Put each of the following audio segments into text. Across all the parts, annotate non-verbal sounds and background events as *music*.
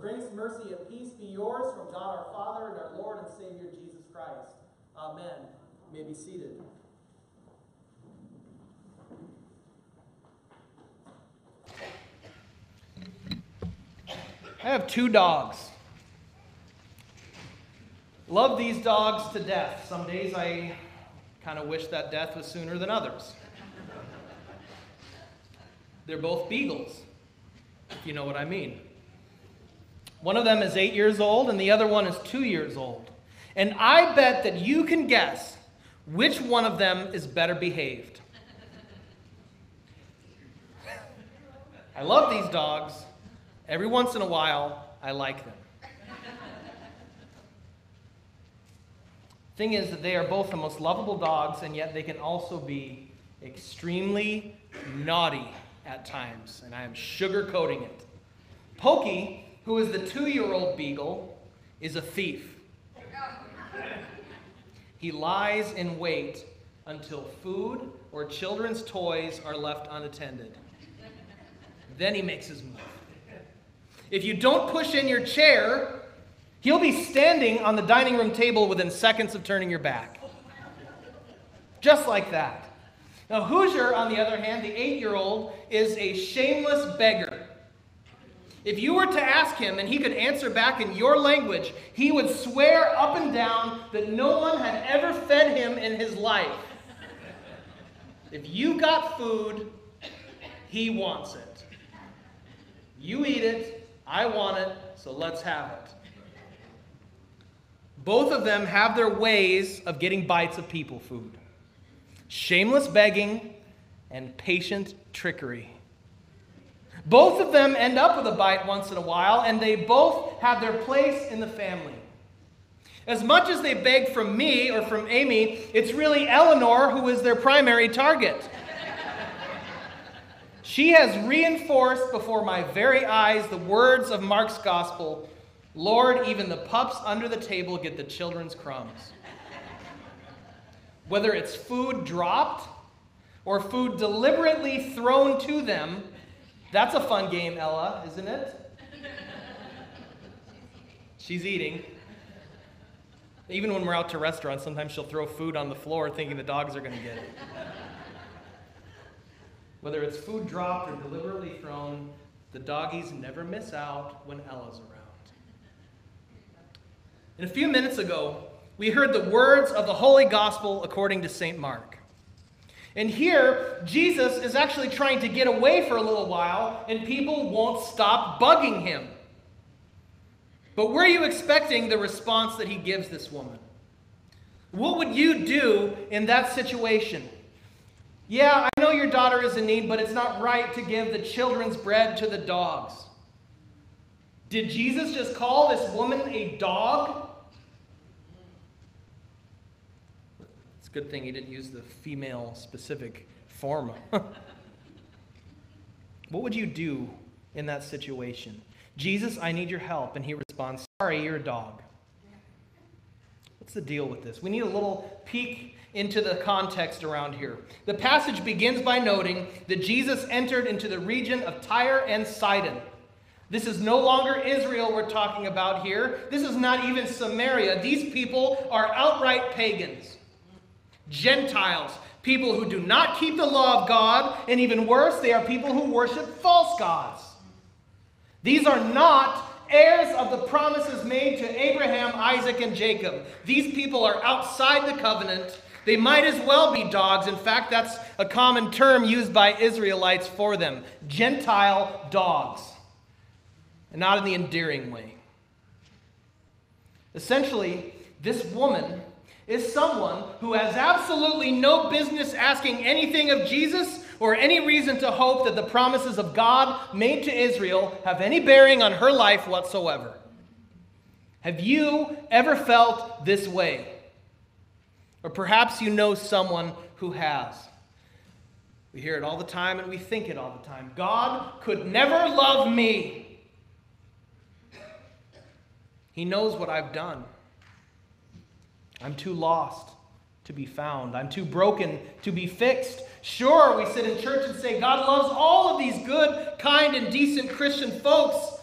grace, mercy, and peace be yours from God our Father and our Lord and Savior Jesus Christ. Amen. You may be seated. I have two dogs. Love these dogs to death. Some days I kind of wish that death was sooner than others. They're both beagles, if you know what I mean. One of them is eight years old, and the other one is two years old. And I bet that you can guess which one of them is better behaved. I love these dogs. Every once in a while, I like them. Thing is that they are both the most lovable dogs, and yet they can also be extremely naughty at times, and I am sugarcoating it. Pokey, who is the two year old beagle, is a thief. He lies in wait until food or children's toys are left unattended. Then he makes his move. If you don't push in your chair, he'll be standing on the dining room table within seconds of turning your back. Just like that. Now, Hoosier, on the other hand, the eight year old, is a shameless beggar. If you were to ask him and he could answer back in your language, he would swear up and down that no one had ever fed him in his life. If you got food, he wants it. You eat it, I want it, so let's have it. Both of them have their ways of getting bites of people food shameless begging, and patient trickery. Both of them end up with a bite once in a while, and they both have their place in the family. As much as they beg from me or from Amy, it's really Eleanor who is their primary target. she has reinforced before my very eyes the words of Mark's gospel Lord, even the pups under the table get the children's crumbs whether it's food dropped or food deliberately thrown to them. That's a fun game, Ella, isn't it? She's eating. Even when we're out to restaurants, sometimes she'll throw food on the floor thinking the dogs are going to get it. Whether it's food dropped or deliberately thrown, the doggies never miss out when Ella's around. And a few minutes ago, we heard the words of the Holy Gospel according to St. Mark. And here, Jesus is actually trying to get away for a little while, and people won't stop bugging him. But were you expecting the response that he gives this woman? What would you do in that situation? Yeah, I know your daughter is in need, but it's not right to give the children's bread to the dogs. Did Jesus just call this woman a dog? Good thing he didn't use the female specific form. *laughs* what would you do in that situation? Jesus, I need your help. And he responds, Sorry, you're a dog. What's the deal with this? We need a little peek into the context around here. The passage begins by noting that Jesus entered into the region of Tyre and Sidon. This is no longer Israel we're talking about here. This is not even Samaria. These people are outright pagans. Gentiles, people who do not keep the law of God, and even worse, they are people who worship false gods. These are not heirs of the promises made to Abraham, Isaac, and Jacob. These people are outside the covenant. They might as well be dogs. In fact, that's a common term used by Israelites for them Gentile dogs, and not in the endearing way. Essentially, this woman is someone who has absolutely no business asking anything of Jesus or any reason to hope that the promises of God made to Israel have any bearing on her life whatsoever. Have you ever felt this way? Or perhaps you know someone who has. We hear it all the time and we think it all the time. God could never love me. He knows what I've done. I'm too lost to be found. I'm too broken to be fixed. Sure, we sit in church and say, God loves all of these good, kind, and decent Christian folks,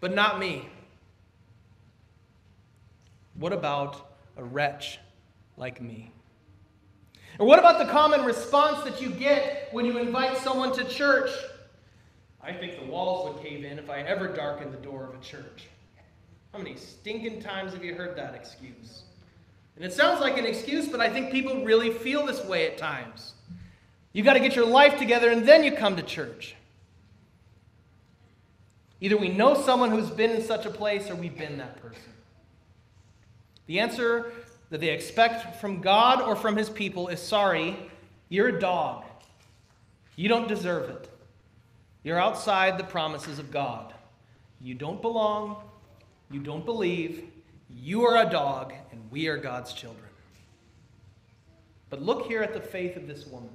but not me. What about a wretch like me? Or what about the common response that you get when you invite someone to church? I think the walls would cave in if I ever darkened the door of a church. How many stinking times have you heard that excuse? And it sounds like an excuse, but I think people really feel this way at times. You've got to get your life together and then you come to church. Either we know someone who's been in such a place or we've been that person. The answer that they expect from God or from his people is sorry, you're a dog. You don't deserve it. You're outside the promises of God. You don't belong. You don't believe. You are a dog, and we are God's children. But look here at the faith of this woman.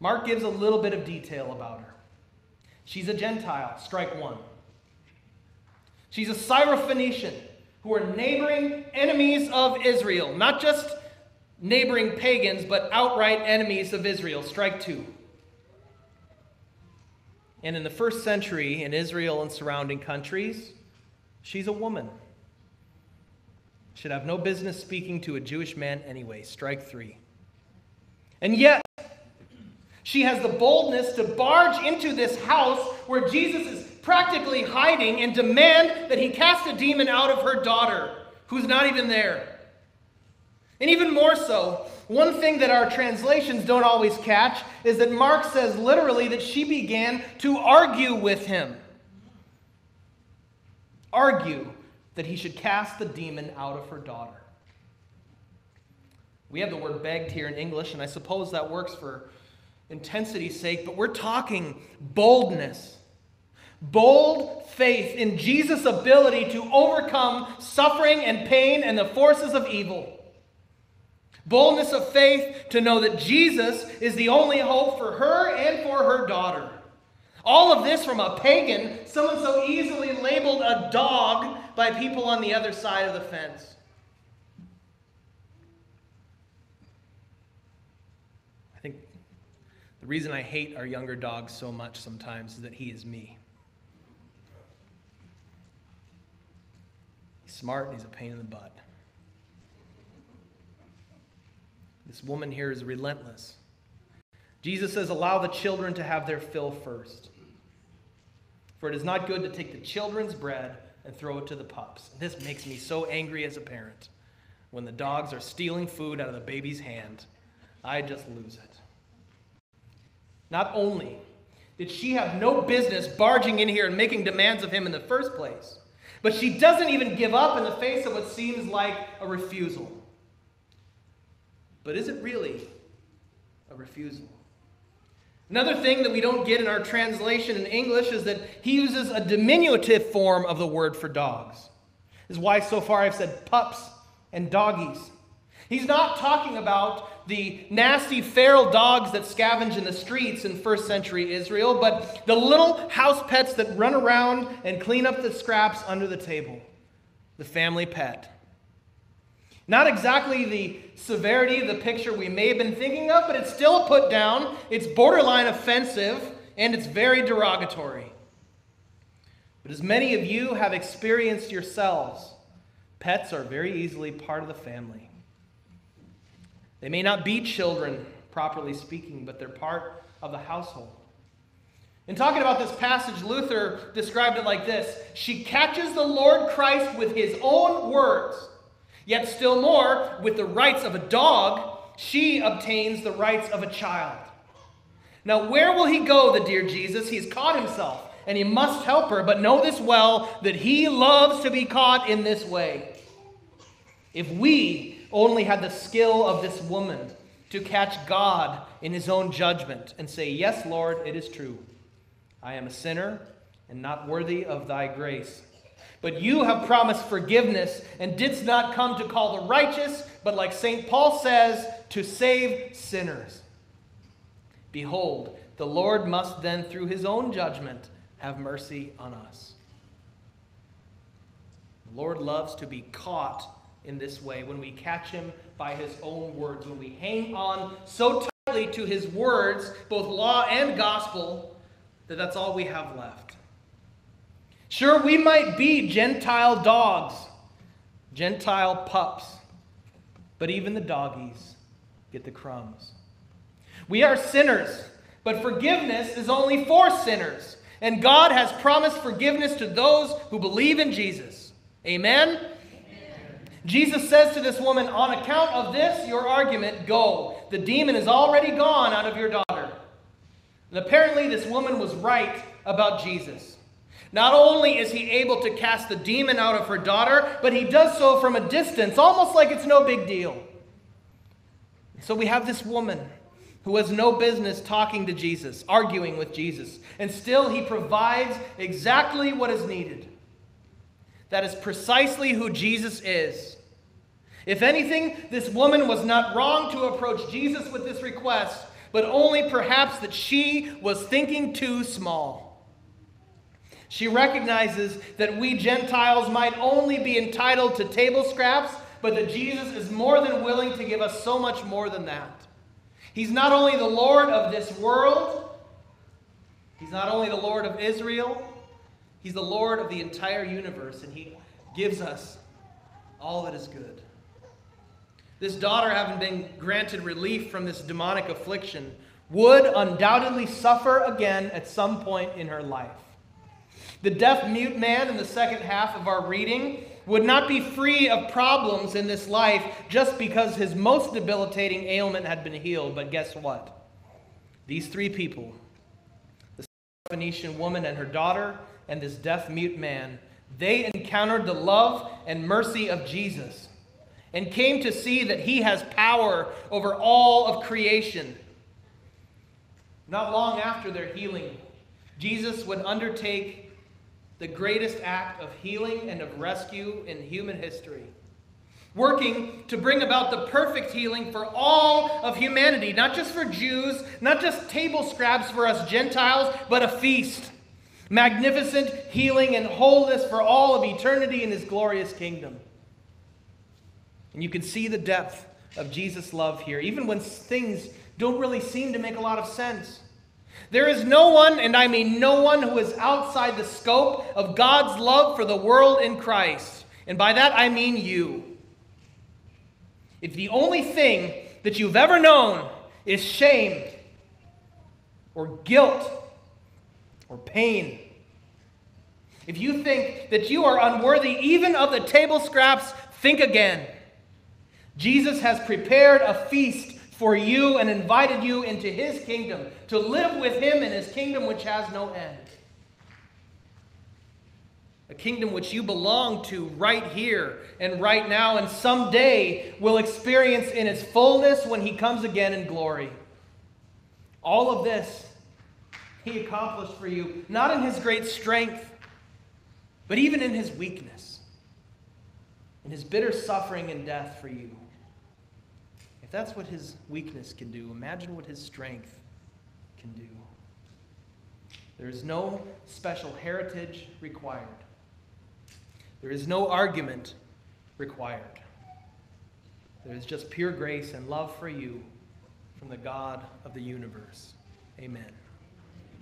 Mark gives a little bit of detail about her. She's a Gentile, strike one. She's a Syrophoenician, who are neighboring enemies of Israel, not just neighboring pagans, but outright enemies of Israel, strike two. And in the first century, in Israel and surrounding countries, she's a woman. Should have no business speaking to a Jewish man anyway. Strike three. And yet, she has the boldness to barge into this house where Jesus is practically hiding and demand that he cast a demon out of her daughter, who's not even there. And even more so, one thing that our translations don't always catch is that Mark says literally that she began to argue with him. Argue that he should cast the demon out of her daughter. We have the word begged here in English, and I suppose that works for intensity's sake, but we're talking boldness. Bold faith in Jesus' ability to overcome suffering and pain and the forces of evil. Boldness of faith to know that Jesus is the only hope for her and for her daughter. All of this from a pagan, someone so easily labeled a dog by people on the other side of the fence. I think the reason I hate our younger dog so much sometimes is that he is me. He's smart and he's a pain in the butt. This woman here is relentless. Jesus says, Allow the children to have their fill first. For it is not good to take the children's bread and throw it to the pups. This makes me so angry as a parent. When the dogs are stealing food out of the baby's hand, I just lose it. Not only did she have no business barging in here and making demands of him in the first place, but she doesn't even give up in the face of what seems like a refusal. But is it really a refusal? Another thing that we don't get in our translation in English is that he uses a diminutive form of the word for dogs. This is why so far I've said pups and doggies. He's not talking about the nasty feral dogs that scavenge in the streets in first century Israel, but the little house pets that run around and clean up the scraps under the table. The family pet. Not exactly the severity of the picture we may have been thinking of, but it's still put down. It's borderline offensive, and it's very derogatory. But as many of you have experienced yourselves, pets are very easily part of the family. They may not be children, properly speaking, but they're part of the household. In talking about this passage, Luther described it like this She catches the Lord Christ with his own words Yet, still more, with the rights of a dog, she obtains the rights of a child. Now, where will he go, the dear Jesus? He's caught himself, and he must help her, but know this well that he loves to be caught in this way. If we only had the skill of this woman to catch God in his own judgment and say, Yes, Lord, it is true. I am a sinner and not worthy of thy grace. But you have promised forgiveness and didst not come to call the righteous, but like St. Paul says, to save sinners. Behold, the Lord must then, through his own judgment, have mercy on us. The Lord loves to be caught in this way when we catch him by his own words, when we hang on so tightly to his words, both law and gospel, that that's all we have left. Sure, we might be Gentile dogs, Gentile pups, but even the doggies get the crumbs. We are sinners, but forgiveness is only for sinners. And God has promised forgiveness to those who believe in Jesus. Amen? Amen? Jesus says to this woman, On account of this, your argument, go. The demon is already gone out of your daughter. And apparently, this woman was right about Jesus. Not only is he able to cast the demon out of her daughter, but he does so from a distance, almost like it's no big deal. So we have this woman who has no business talking to Jesus, arguing with Jesus, and still he provides exactly what is needed. That is precisely who Jesus is. If anything, this woman was not wrong to approach Jesus with this request, but only perhaps that she was thinking too small. She recognizes that we Gentiles might only be entitled to table scraps, but that Jesus is more than willing to give us so much more than that. He's not only the Lord of this world, He's not only the Lord of Israel, He's the Lord of the entire universe, and He gives us all that is good. This daughter, having been granted relief from this demonic affliction, would undoubtedly suffer again at some point in her life. The deaf mute man in the second half of our reading would not be free of problems in this life just because his most debilitating ailment had been healed. But guess what? These three people, the Phoenician woman and her daughter, and this deaf mute man, they encountered the love and mercy of Jesus and came to see that he has power over all of creation. Not long after their healing, Jesus would undertake the greatest act of healing and of rescue in human history. Working to bring about the perfect healing for all of humanity, not just for Jews, not just table scraps for us Gentiles, but a feast. Magnificent healing and wholeness for all of eternity in his glorious kingdom. And you can see the depth of Jesus' love here, even when things don't really seem to make a lot of sense. There is no one, and I mean no one, who is outside the scope of God's love for the world in Christ. And by that I mean you. If the only thing that you've ever known is shame, or guilt, or pain, if you think that you are unworthy even of the table scraps, think again. Jesus has prepared a feast for you and invited you into his kingdom to live with him in his kingdom which has no end. A kingdom which you belong to right here and right now, and someday will experience in its fullness when he comes again in glory. All of this he accomplished for you, not in his great strength, but even in his weakness, in his bitter suffering and death for you that's what his weakness can do, imagine what his strength can do. There is no special heritage required. There is no argument required. There is just pure grace and love for you from the God of the universe. Amen.